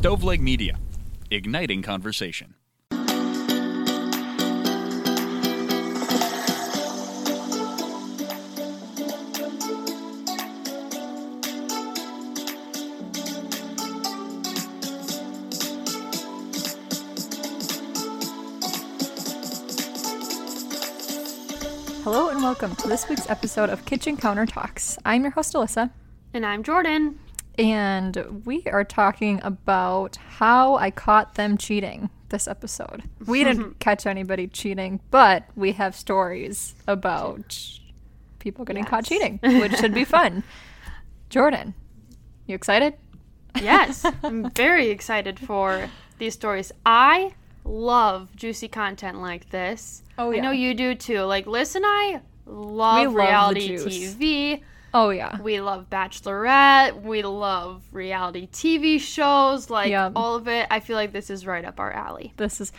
Stoveleg Media, igniting conversation. Hello and welcome to this week's episode of Kitchen Counter Talks. I'm your host Alyssa, And I'm Jordan. And we are talking about how I caught them cheating this episode. We didn't catch anybody cheating, but we have stories about people getting caught cheating, which should be fun. Jordan, you excited? Yes, I'm very excited for these stories. I love juicy content like this. Oh, I know you do too. Like, Liz and I love, love reality. TV. Oh yeah. We love Bachelorette. We love reality TV shows. Like, Yep. all of it. I feel like this is right up our alley. This is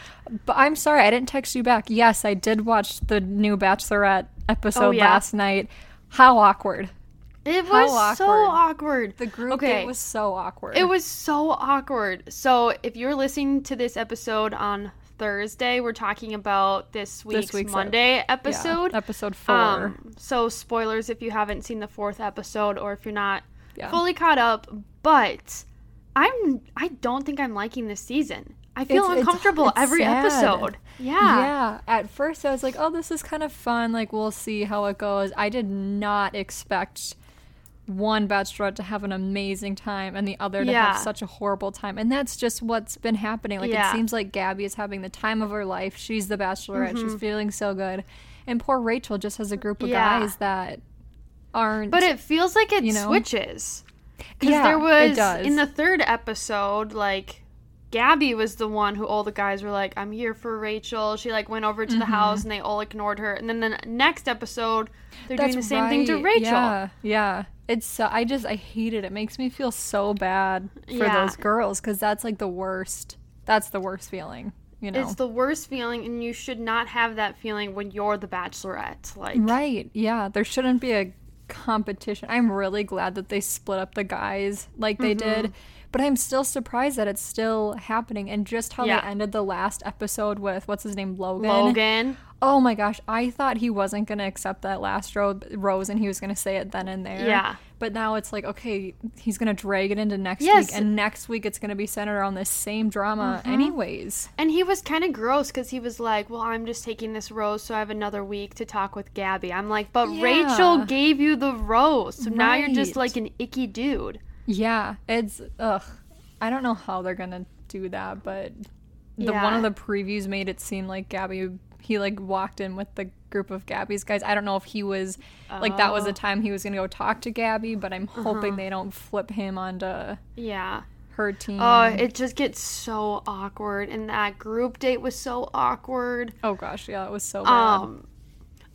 but I'm sorry I didn't text you back. Yes, I did watch the new Bachelorette episode Oh, yeah? last night. How awkward. It was so awkward. awkward. The group okay. was so awkward. It was so awkward. So, if you're listening to this episode on Thursday, we're talking about this week's, week's ep- Monday Yeah, episode. episode 4. Um, so spoilers if you haven't seen the fourth episode or if you're not Yeah. fully caught up. But I'm I don't think I'm liking this season. I feel It's- it's- uncomfortable it's every sad. episode. Yeah. Yeah, at first I was like, "Oh, this is kind of fun. Like we'll see how it goes." I did not expect one bachelorette to have an amazing time and the other to Yeah. have such a horrible time. And that's just what's been happening. Like Yeah. it seems like Gabby is having the time of her life. She's the bachelorette. She's feeling so good. And poor Rachel just has a group of Mm-hmm. Yeah. guys that aren't But it feels like it You know? switches. Because Yeah, there it was does. in the third episode, like Gabby was the one who all the guys were like, "I'm here for Rachel." She like went over to Mm-hmm. the house and they all ignored her. And then the next episode, they're That's doing the same thing to. Rachel. Yeah, yeah. It's so, I just I hate it. It makes me feel so bad for Yeah. those girls because that's like the worst. That's the worst feeling. You know. It's the worst feeling, and you should not have that feeling when you're the Bachelorette. Like, right. Yeah. There shouldn't be a competition. I'm really glad that they split up the guys like they Mm-hmm. did. But I'm still surprised that it's still happening and just how Yeah. they ended the last episode with what's his name Logan. Logan. Oh my gosh, I thought he wasn't going to accept that last ro- rose and he was going to say it then and there. Yeah. But now it's like, okay, he's going to drag it into next Yes. week. And next week it's going to be centered around this same drama, Mm-hmm. anyways. And he was kind of gross because he was like, "Well, I'm just taking this rose, so I have another week to talk with Gabby." I'm like, "But Yeah. Rachel gave you the rose, so now you're just like an icky dude." Yeah. It's, ugh. I don't know how they're going to do that, but the one of the previews made it seem like Gabby, he like walked in with the group of Gabby's guys. I don't know if he was, like, that was the Oh. time he was going to go talk to Gabby, but I'm Uh-huh. hoping they don't flip him onto Yeah. her team. Oh, it just gets so awkward, and that group date was so awkward. Oh gosh, yeah, it was so bad. Um,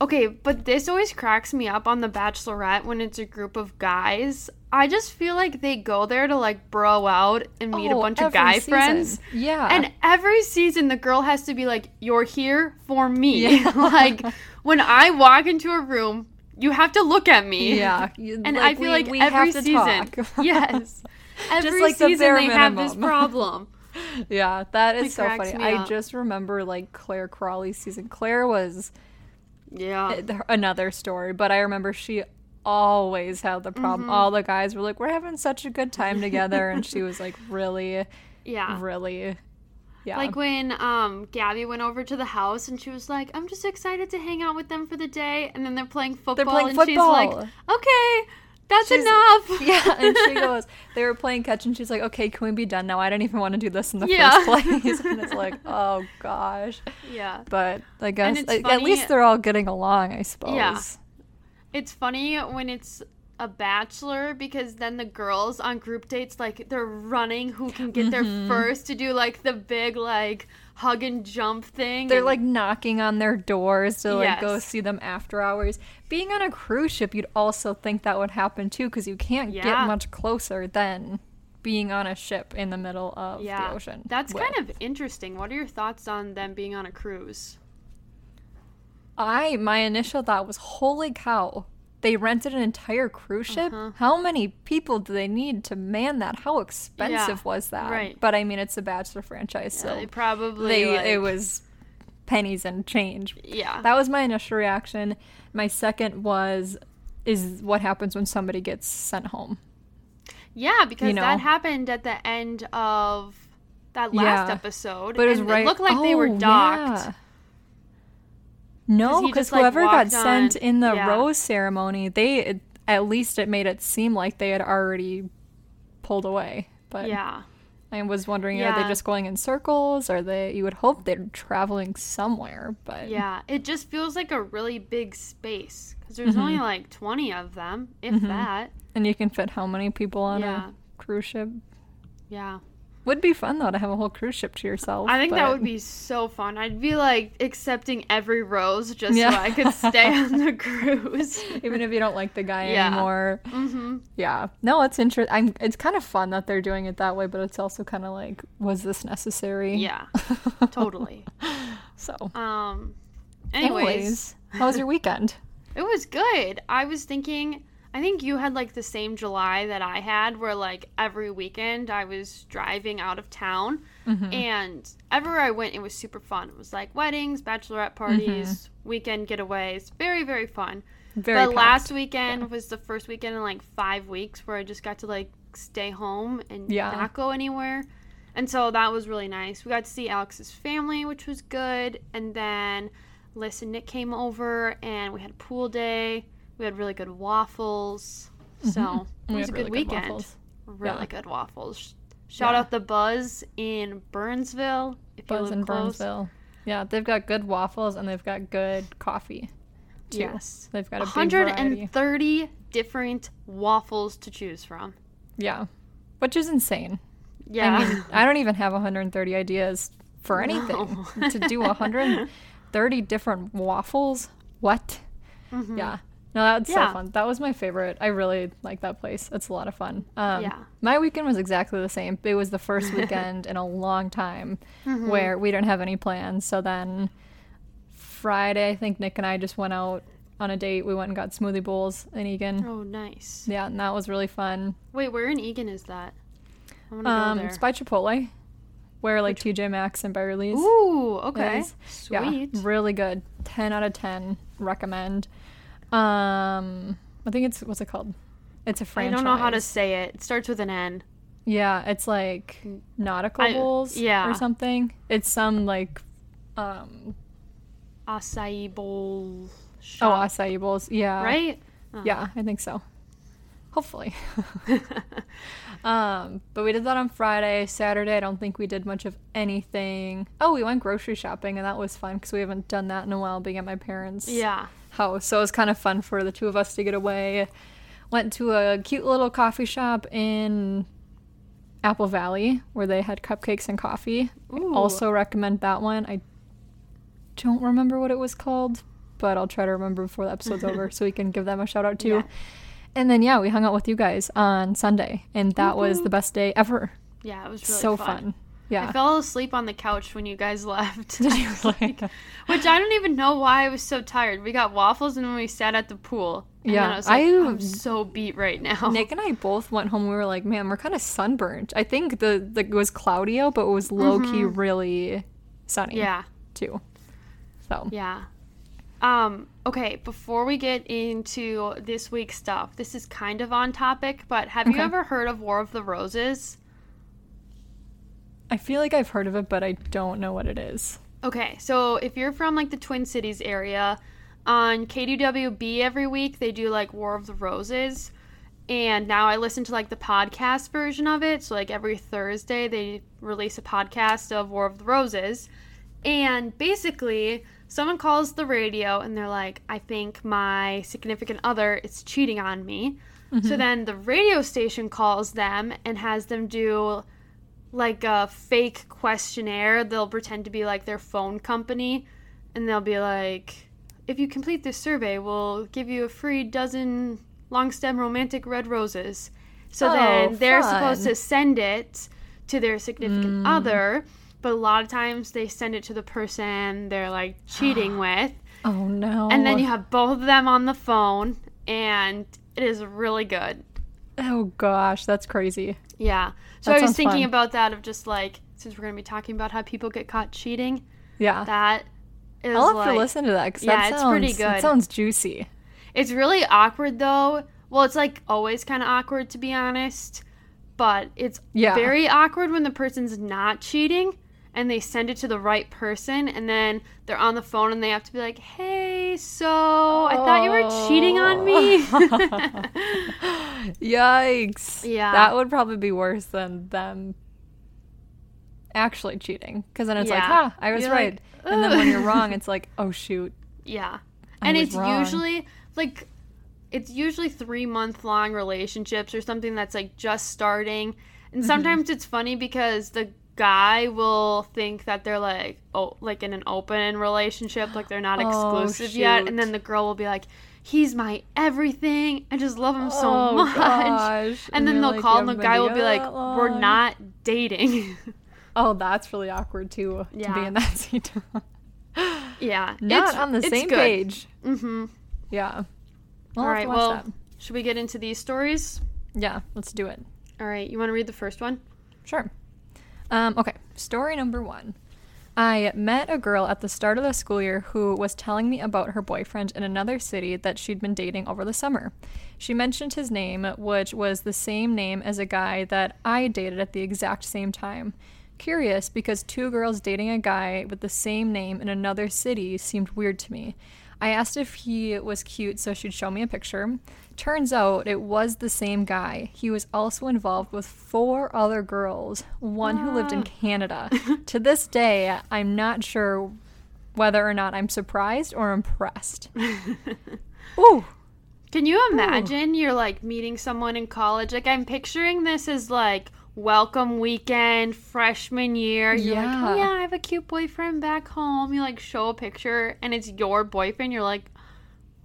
okay, but this always cracks me up on The Bachelorette when it's a group of guys. I just feel like they go there to like bro out and meet a Oh, bunch of guy season. friends. Yeah. And every season, the girl has to be like, "You're here for me." like when I walk into a room, you have to look at me. yeah, And I feel we- like we every season, yes, every like the season bare they have this problem. yeah, that is It so funny. I up. just remember like Clare Crawley's season. Clare was Yeah, uh, another story, but I remember she always had the problem. Mm-hmm. All the guys were like, "We're having such a good time together," and she was like, "Really, yeah. really." Yeah, Like when um Gabby went over to the house and she was like, "I'm just excited to hang out with them for the day," and then they're playing football, playing and she's like, football. "Okay, that's She's- enough." yeah, and she goes, they were playing catch, and she's like, "Okay, can we be done now? I don't even want to do this in the Yeah. first place." and it's like, oh gosh. yeah. But I guess it's at- at least they're all getting along, I suppose. It's funny when it's a bachelor because then the girls on group dates like they're running who can get there Mm-hmm. first to do like the big like hug and jump thing. They're and- like knocking on their doors to like go see them after hours. Being on a cruise ship, you'd also think that would happen too, because you can't Yeah. get much closer than being on a ship in the middle of yeah, the ocean. That's with- kind of interesting. What are your thoughts on them being on a cruise? I my initial thought was, holy cow, they rented an entire cruise ship. Uh-huh. How many people do they need to man that? How expensive was that? right. But I mean, it's a Bachelor franchise, Yeah, so they probably they like- it was pennies and change. yeah. That was my initial reaction. My second was is what happens when somebody gets sent home. yeah, because know. that happened at the end of that last Yeah. episode. But it was and right. It looked like they were Oh, docked. Yeah. No, because like, whoever got walked sent in the yeah. rose ceremony, they it, at least it made it seem like they had already pulled away. But Yeah. I was wondering, are they just going in circles? Are they? You would hope they're traveling somewhere, but Yeah. It just feels like a really big space because there's Mm-hmm. only like 20 of them, if that. And you can fit how many people on Yeah. a cruise ship? Yeah. Would be fun though to have a whole cruise ship to yourself. I think that would be so fun. I'd be like accepting every rose just Yeah. so I could stay on the cruise. even if you don't like the guy Yeah. anymore. hmm Yeah, no, it's interesting. It's kind of fun that they're doing it that way, but it's also kind of like, was this necessary? Yeah. totally. So, Um. anyways, Anyways, how was your weekend? it was good. I was thinking. I think you had like the same July that I had, where like every weekend I was driving out of town, Mm-hmm. and everywhere I went, it was super fun. It was like weddings, bachelorette parties, weekend getaways, very very fun. Mm-hmm. Very but packed. last weekend was the first weekend in like five weeks where I just got to like stay home and Yeah. not go anywhere. And so that was really nice. We got to see Alex's family, which was good. And then Liz and Nick came over and we had a pool day. We had really good waffles. Mm-hmm. So it was a had good really weekend. waffles. Really Yeah. good waffles. Shout Yeah. out the Buzz in Burnsville. If Buzz in close. Burnsville. Yeah, they've got good waffles and they've got good coffee. Too. Yes. they've got a big 130 different waffles to choose from. Yeah, which is insane. Yeah. I mean, I don't even have 130 ideas for anything to do 130 different waffles. What? Mm-hmm. Yeah. No, that's. Yeah. so fun. That was my favorite. I really like that place. It's a lot of fun. Um, Yeah. My weekend was exactly the same. It was the first weekend in a long time Mm-hmm. where we didn't have any plans. So then Friday, I think Nick and I just went out on a date. We went and got smoothie bowls in Eagan. Oh, nice. Yeah, and that was really fun. Wait, where in Eagan is that? I want to Um, go there. it's by Chipotle, where like TJ Maxx and Beverly's. Ooh, okay. is. Sweet. Yeah, really good. 10 out of 10. Recommend. Um, I think it's, what's it called? It's a franchise. I don't know how to say it. It starts with an N. Yeah, it's like nautical I- bowls yeah. or something. It's some like, um, Acai bowl oh, shop. acai bowls. Yeah. right? Yeah, I think so. Hopefully. um, but we did that on Friday. Saturday, I don't think we did much of anything. Oh, we went grocery shopping, and that was fun because we haven't done that in a while being at my parents' Yeah. House. So it was kind of fun for the two of us to get away. Went to a cute little coffee shop in Apple Valley where they had cupcakes and coffee. Ooh. also recommend that one. I don't remember what it was called, but I'll try to remember before the episode's over so we can give them a shout out too. Yeah. And then yeah, we hung out with you guys on Sunday, and that was the best day ever. Yeah, it was really so fun. fun. Yeah. I fell asleep on the couch when you guys left. Did you I was really? like- which I don't even know why I was so tired. We got waffles and then we sat at the pool. Yeah, I was like, I- I'm so beat right now. Nick and I both went home. We were like, "Man, we're kind of sunburned." I think the, the it was cloudy out, but it was low key really sunny. Mm-hmm. Yeah. too. So Yeah. Um, okay, before we get into this week's stuff, this is kind of on topic, but have you ever heard of War of the Roses? I feel like I've heard of it, but I don't know what it is. Okay, so if you're from like the Twin Cities area, on KDWB every week they do like War of the Roses. And now I listen to like the podcast version of it. So like every Thursday they release a podcast of War of the Roses. And basically, someone calls the radio and they're like, I think my significant other is cheating on me. Mm-hmm. So then the radio station calls them and has them do like a fake questionnaire. They'll pretend to be like their phone company and they'll be like, if you complete this survey, we'll give you a free dozen long stem romantic red roses. So Oh, then they're fun. supposed to send it to their significant mm. other, but a lot of times they send it to the person they're like cheating with. Oh no! And then you have both of them on the phone, and it is really good. Oh gosh, that's crazy. Yeah. So That I was thinking fun. about that of just like since we're gonna be talking about how people get caught cheating, Yeah. that is I'll have like to listen to that because Yeah, that it's sounds, pretty good. It sounds juicy. It's really awkward though. Well, it's like always kind of awkward to be honest, but it's Yeah. very awkward when the person's not cheating and they send it to the right person and then they're on the phone and they have to be like, "Hey, so I thought you were cheating on me." Yikes. Yeah. That would probably be worse than them actually cheating. Because then it's like, Yeah. huh, I was You're right. like, and then when you're wrong, it's like, oh shoot. yeah. I And it's wrong. usually like it's usually 3 month long relationships or something that's like just starting. And Mm-hmm. sometimes it's funny because the guy will think that they're like oh like in an open relationship like they're not Oh, exclusive yet and then the girl will be like he's my everything i just love him so oh, much Gosh. and then they'll like, call "You and the guy will be like that we're not dating Oh, that's really awkward too. To be in that seat. yeah not it's- on the same good. page. mm-hmm Yeah. all We'll have right well that. should we get into these stories Yeah, let's do it. all right you want to read the first one Sure. Um, okay, story number one. I met a girl at the start of the school year who was telling me about her boyfriend in another city that she'd been dating over the summer. She mentioned his name, which was the same name as a guy that I dated at the exact same time. Curious because two girls dating a guy with the same name in another city seemed weird to me. I asked if he was cute so she'd show me a picture. Turns out it was the same guy. He was also involved with four other girls, one who lived in ah. Canada. to this day, I'm not sure whether or not I'm surprised or impressed. Ooh, Can you imagine you're like meeting someone in college? Like I'm picturing this as like welcome weekend, freshman year. You're like, oh, Yeah. oh yeah, I have a cute boyfriend back home. You like show a picture and it's your boyfriend. You're like,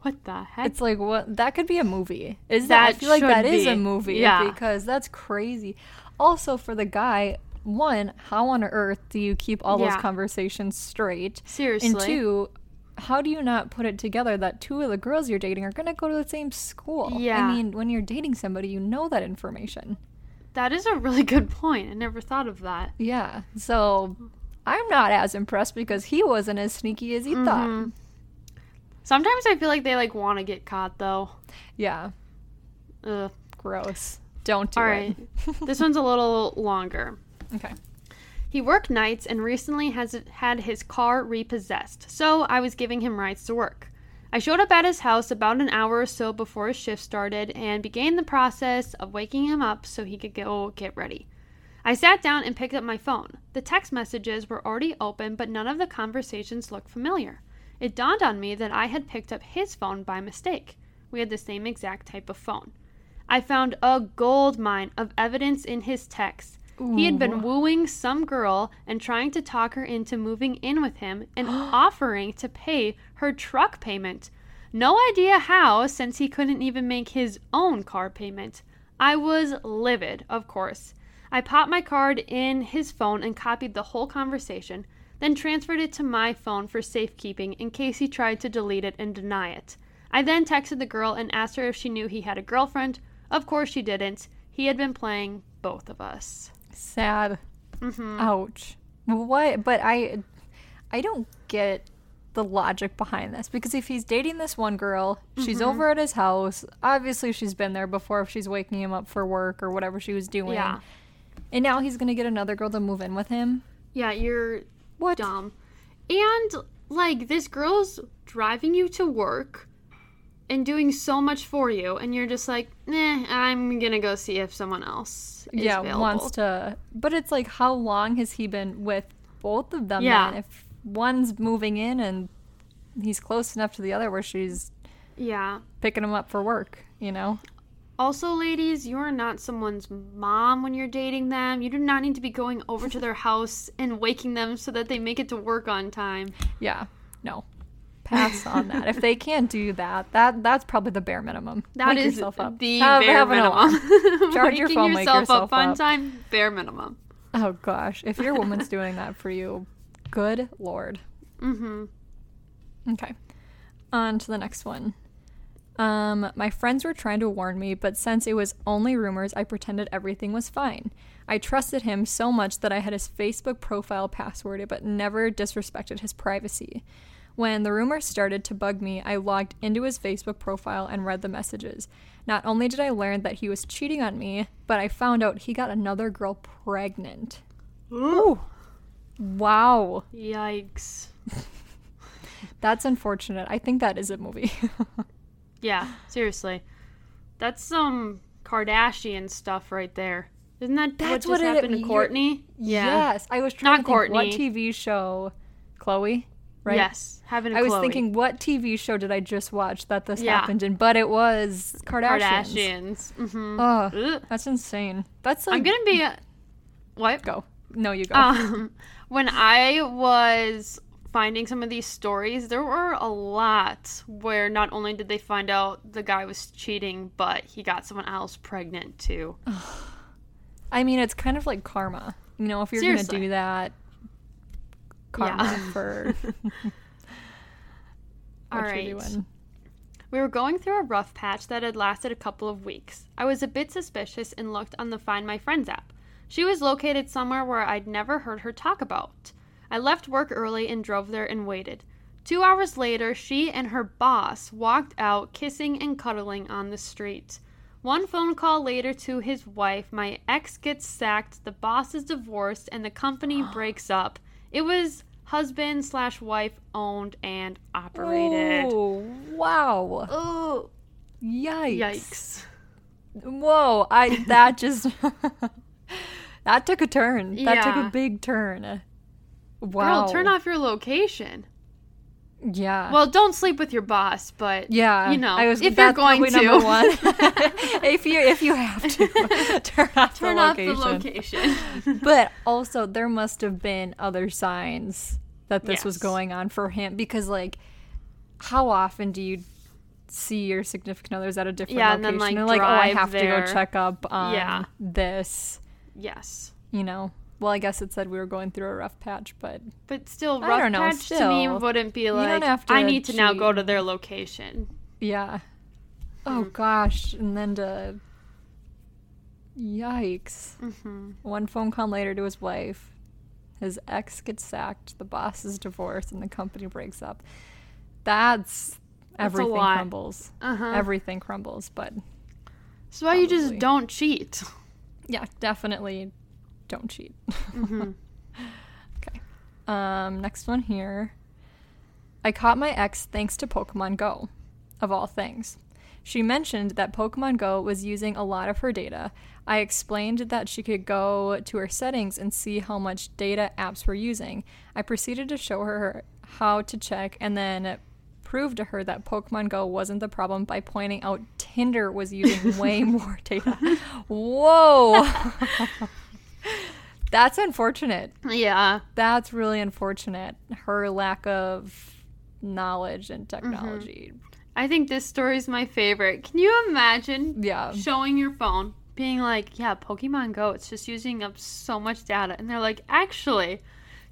what the heck? it's like what that could be a movie. Is that, I feel like that should is a movie Yeah. because that's crazy. Also for the guy, one, how on earth do you keep all Yeah. those conversations straight? Seriously. And two, how do you not put it together that two of the girls you're dating are going to go to the same school? Yeah. I mean, when you're dating somebody, you know that information. That is a really good point. I never thought of that. Yeah. So I'm not as impressed because he wasn't as sneaky as he Mm-hmm. thought. Sometimes I feel like they like want to get caught though. Yeah. Ugh. Gross. Don't do All it. right. this one's a little longer. Okay. He worked nights and recently has had his car repossessed, so I was giving him rides to work. I showed up at his house about an hour or so before his shift started and began the process of waking him up so he could go get ready. I sat down and picked up my phone. The text messages were already open, but none of the conversations looked familiar. It dawned on me that I had picked up his phone by mistake. We had the same exact type of phone. I found a gold mine of evidence in his texts. He had been wooing some girl and trying to talk her into moving in with him and offering to pay her truck payment. No idea how, since he couldn't even make his own car payment. I was livid, of course. I popped my card in his phone and copied the whole conversation, then transferred it to my phone for safekeeping in case he tried to delete it and deny it. I then texted the girl and asked her if she knew he had a girlfriend. Of course she didn't. He had been playing both of us. Sad. Mm-hmm. Ouch. What? But I, I don't get the logic behind this because if he's dating this one girl, she's Mm-hmm. over at his house. Obviously, she's been there before if she's waking him up for work or whatever she was doing. Yeah. And now he's gonna get another girl to move in with him. Yeah, you're What? dumb. And like this girl's driving you to work and doing so much for you and you're just like, "Nah, I'm to go see if someone else is yeah, available." wants to. But it's like, how long has he been with both of them? Yeah. Then? If one's moving in and he's close enough to the other where she's Yeah. picking him up for work, you know? Also, ladies, you are not someone's mom when you're dating them. You do not need to be going over to their house and waking them so that they make it to work on time. Yeah. No. Pass on that. If they can't do that, that that's probably the bare minimum. That Wake is yourself up. the Have- bare have minimum. Charge your phone, yourself, yourself up up. time, bare minimum. Oh gosh, if your woman's doing that for you, good lord. Mm-hmm. Okay. On to the next one. Um, my friends were trying to warn me, but since it was only rumors, I pretended everything was fine. I trusted him so much that I had his Facebook profile password, but never disrespected his privacy. When the rumors started to bug me, I logged into his Facebook profile and read the messages. Not only did I learn that he was cheating on me, but I found out he got another girl pregnant. Ooh. Wow. Yikes. That's unfortunate. I think that is a movie. Yeah, seriously. That's some Kardashian stuff right there. Isn't that That's what what just it- happened to you're- Kourtney? Yes. I was trying Not to think what Kourtney. TV show Khloe, right? Yes. Having a I was Khloe. thinking what TV show did I just watch that this Yeah. happened in? But it was Kardashians. Kardashians. hmm Oh, that's insane. That's like I'm gonna be. A- What? go. No, you go. Um, when I was finding some of these stories, there were a lot where not only did they find out the guy was cheating, but he got someone else pregnant too. I mean, it's kind of like karma. You know, if you're Seriously. gonna do that, karma Yeah. for All right. We were going through a rough patch that had lasted a couple of weeks. I was a bit suspicious and looked on the Find My Friends app. She was located somewhere where I'd never heard her talk about. I left work early and drove there and waited. Two hours later, she and her boss walked out, kissing and cuddling on the street. One phone call later to his wife, my ex gets sacked, the boss is divorced, and the company breaks up. It was husband slash wife owned and operated. Oh, wow. Oh, Yikes. yikes. Whoa, I that just that took a turn. That took a big turn. Wow. Girl, turn off your location. Yeah. Well, don't sleep with your boss, but yeah. you know, I was, if you're going to, number one. if you if you have to turn off turn the off location. the location. but also there must have been other signs that this was going on for him because like how often do you see your significant others at a different Yeah, and then, like, like oh I have to go check up on Yeah. this yes, you know well I guess it said we were going through a rough patch but but still, I rough don't know, patch to me wouldn't be like to I need to now go to their location. yeah oh Mm. gosh and then to yikes hmm One phone call later to his wife. His ex gets sacked, the boss is divorced, and the company breaks up. That's, a everything crumbles. Uh huh. Everything crumbles, but so why you just don't cheat? yeah, definitely don't cheat. hmm Okay. Um, next one here. I caught my ex thanks to Pokemon Go, of all things. She mentioned that Pokemon Go was using a lot of her data. I explained that she could go to her settings and see how much data apps were using. I proceeded to show her how to check and then proved to her that Pokemon Go wasn't the problem by pointing out Tinder was using way more data. Whoa! That's unfortunate. Yeah. That's really unfortunate. Her lack of knowledge and mm-hmm. technology. I think this story is my favorite. Can you imagine Yeah. showing your phone, being like, yeah, Pokemon Go, it's just using up so much data. And they're like, actually,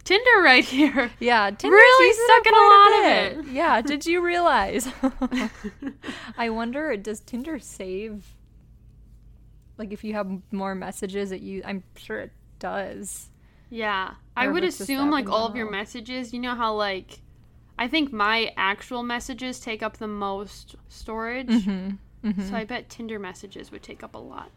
Tinder right here. Yeah, Tinder's Really sucking a lot bit. of it. Yeah, did you realize? I wonder, does Tinder save? Like, if you have more messages that you, I'm sure it does. Yeah. I would assume, like, all of your messages, you know how, like, I think my actual messages take up the most storage. Mm-hmm. So I bet Tinder messages would take up a lot.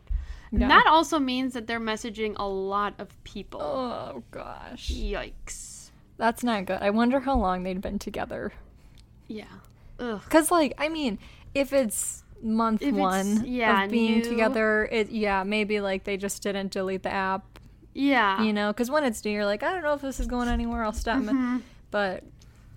Yeah. And that also means that they're messaging a lot of people. Oh gosh, Yikes. that's not good. I wonder how long they'd been together. Yeah. Ugh. Cause like, I mean, if it's month If it's- one yeah, of being new. together, it yeah maybe like they just didn't delete the app Yeah. you know because when it's new you're like i don't know if this is going anywhere i'll stop Mhm. but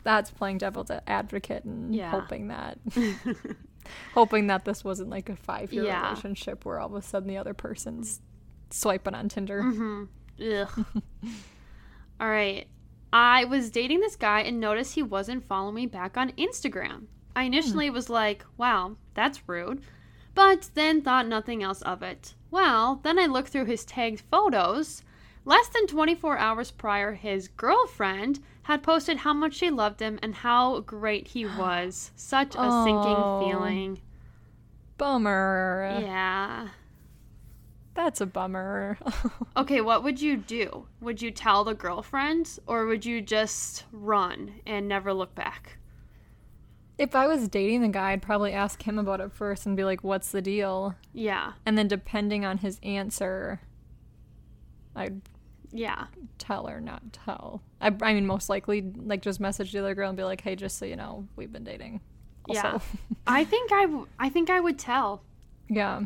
that's playing devil's advocate and Yeah. hoping that hoping that this wasn't like a five year Yeah. relationship where all of a sudden the other person's swiping on tinder hmm Ugh. All right. I was dating this guy and noticed he wasn't following me back on Instagram. I initially was like, wow, that's rude. But then thought nothing else of it. Well, then I looked through his tagged photos. Less than 24 hours prior, his girlfriend had posted how much she loved him and how great he was. Such a Oh. sinking feeling. Bummer. Yeah. That's a bummer. Okay, what would you do? Would you tell the girlfriend or would you just run and never look back? If I was dating the guy, I'd probably ask him about it first and be like, what's the deal? Yeah. And then depending on his answer, I'd Yeah. tell or not tell. I, I mean, most likely, like, just message the other girl and be like, hey, just so you know, we've been dating. Yeah. Also. I think I, w- I think I would tell. yeah.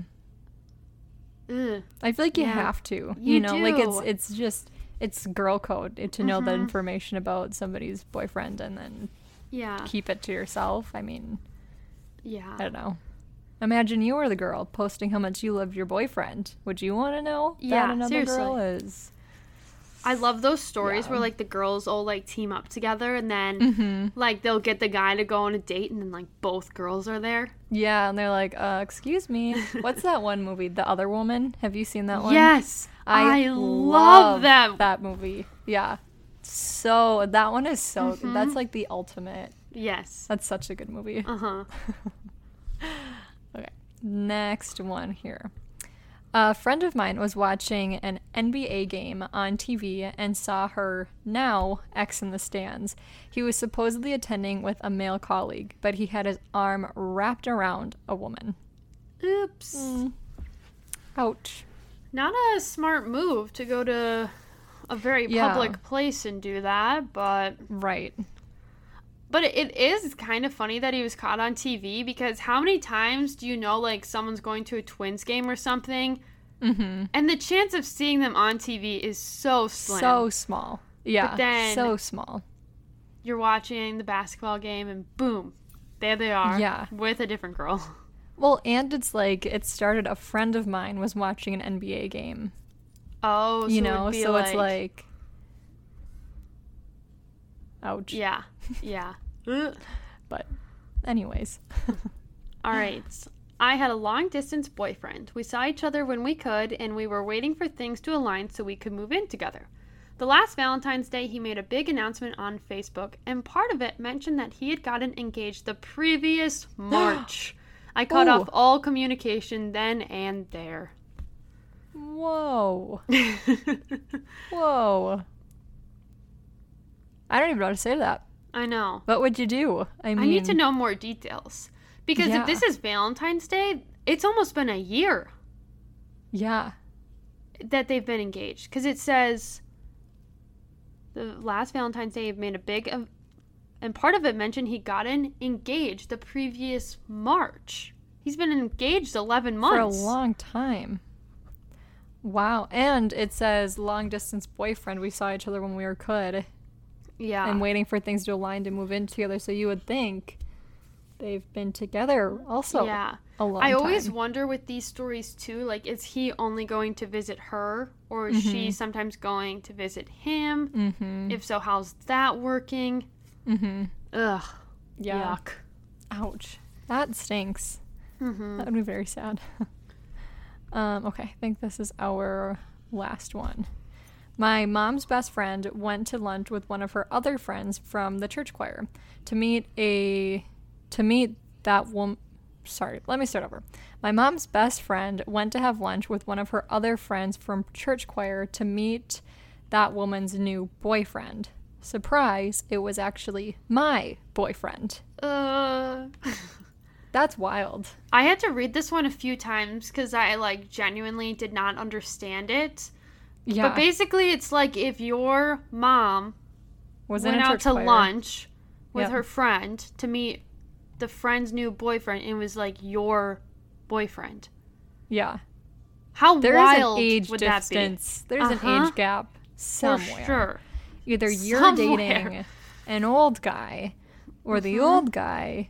Ugh. I feel like you Yeah. have to. You You, know, like it's it's just it's girl code to know that Mhm. information about somebody's boyfriend and then Yeah. keep it to yourself. I mean, Yeah. I don't know. Imagine you were the girl posting how much you loved your boyfriend. Would you want to know Yeah, that another girl seriously. is? I love those stories Yeah. where like the girls all like team up together and then Mm-hmm. like they'll get the guy to go on a date and then like both girls are there. Yeah, and they're like, uh, "Excuse me, what's that one movie? The Other Woman? Have you seen that one?" Yes. I, i love that. that movie. Yeah, so that one is so. Mm-hmm. That's like the ultimate. Yes. That's such a good movie. Uh-huh. Okay, next one here. A friend of mine was watching an NBA game on TV and saw her now ex in the stands. He was supposedly attending with a male colleague, but he had his arm wrapped around a woman. Oops. Mm. Ouch. Not a smart move to go to a very Yeah. public place and do that, but Right. but it is kind of funny that he was caught on TV because how many times do you know like someone's going to a Twins game or something, Mm-hmm. and the chance of seeing them on TV is so slim. So small. Yeah. then- so small. You're watching the basketball game and boom, there they are. Yeah. with a different girl. Well, and it's like it started. A friend of mine was watching an NBA game. Oh, so you know, so it's like, ouch. yeah, yeah. But, anyways. All right. I had a long distance boyfriend. We saw each other when we could, and we were waiting for things to align so we could move in together. The last Valentine's Day, he made a big announcement on Facebook, and part of it mentioned that he had gotten engaged the previous March. I cut Ooh. off all communication then and there. Whoa. Whoa. I don't even know how to say that. I know. What would you do? I mean, I need to know more details. Because Yeah. if this is Valentine's Day, it's almost been a year. Yeah. that they've been engaged because it says the last Valentine's Day made a big and part of it mentioned he gotten engaged the previous March. He's been engaged 11 months. For a long time. Wow. And it says long distance boyfriend. We saw each other when we were could yeah. and waiting for things to align to move in together. So you would think they've been together also yeah. a long I always time. wonder with these stories too, like is he only going to visit her or is she sometimes going to visit him? Mm-hmm. If so, how's that working? Mm-hmm. Ugh. Yeah. Yuck. Ouch. That stinks. Mm-hmm. That would be very sad. um, okay, I think this is our last one. My mom's best friend went to lunch with one of her other friends from the church choir to meet a to meet that woman. Sorry, let me start over. My mom's best friend went to have lunch with one of her other friends from church choir to meet that woman's new boyfriend. Surprise, it was actually my boyfriend. Uh That's wild. I had to read this one a few times because I like genuinely did not understand it. Yeah. But basically, it's like if your mom was went out to choir. lunch with Yep. her friend to meet the friend's new boyfriend and it was like your boyfriend. Yeah. How There is wild an age would distance. There's Uh-huh. an age gap somewhere. For sure. Either you're Somewhere. dating an old guy or the Mhm. old guy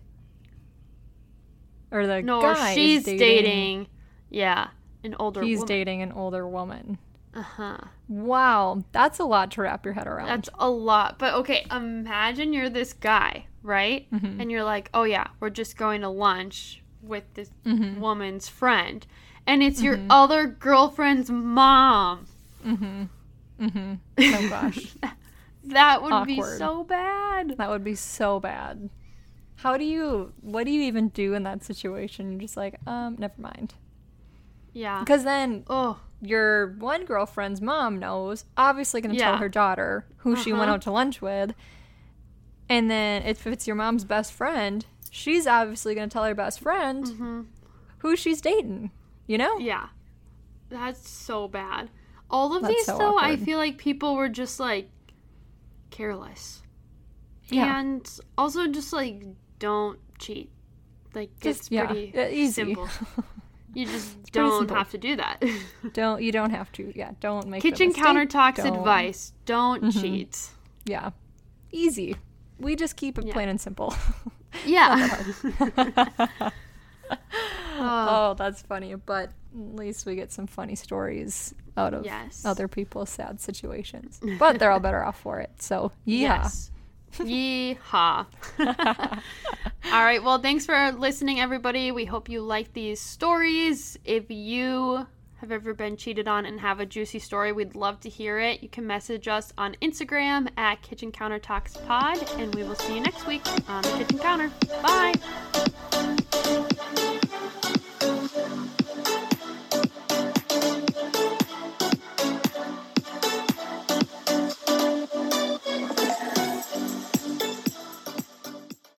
or the No, or guy is she's dating, dating, yeah, an older he's woman. dating an older woman. Uh-huh. Wow, that's a lot to wrap your head around. That's a lot. But okay, imagine you're this guy, right? Mhm. And you're like, oh yeah, we're just going to lunch with this Mhm. woman's friend. And it's your Mhm. other girlfriend's mom. Mm-hmm. Mm-hmm. Oh gosh. That would be so bad. that would be so bad. How do you what do you even do in that situation? You're just like, um, never mind. Yeah. Because then Oh, your one girlfriend's mom knows, obviously going to tell her daughter who she went Uh-huh. out to lunch with. And then if it's your mom's best friend, she's obviously going to tell her best friend who she's dating. You know? Mm-hmm. yeah. That's so bad. All of That's these, so though, I feel like people were just like careless. Yeah. And also just like don't cheat. Like Just- it's yeah, pretty easy. simple. You just don't have to do that. Don't you don't have to. Yeah, don't make Kitchen counter talks Don't- advice. Don't Mhm. cheat. Yeah. Easy. We just keep it Yeah. plain and simple. Yeah. oh, that's funny. But at least we get some funny stories out of Yes. other people's sad situations. But they're all better off for it. So, yeah. Yes. Yeehaw. All right. Well, thanks for listening, everybody. We hope you like these stories. If you have ever been cheated on and have a juicy story, we'd love to hear it. You can message us on Instagram at Kitchen Counter Talks Pod, and we will see you next week on the Kitchen Counter. Bye.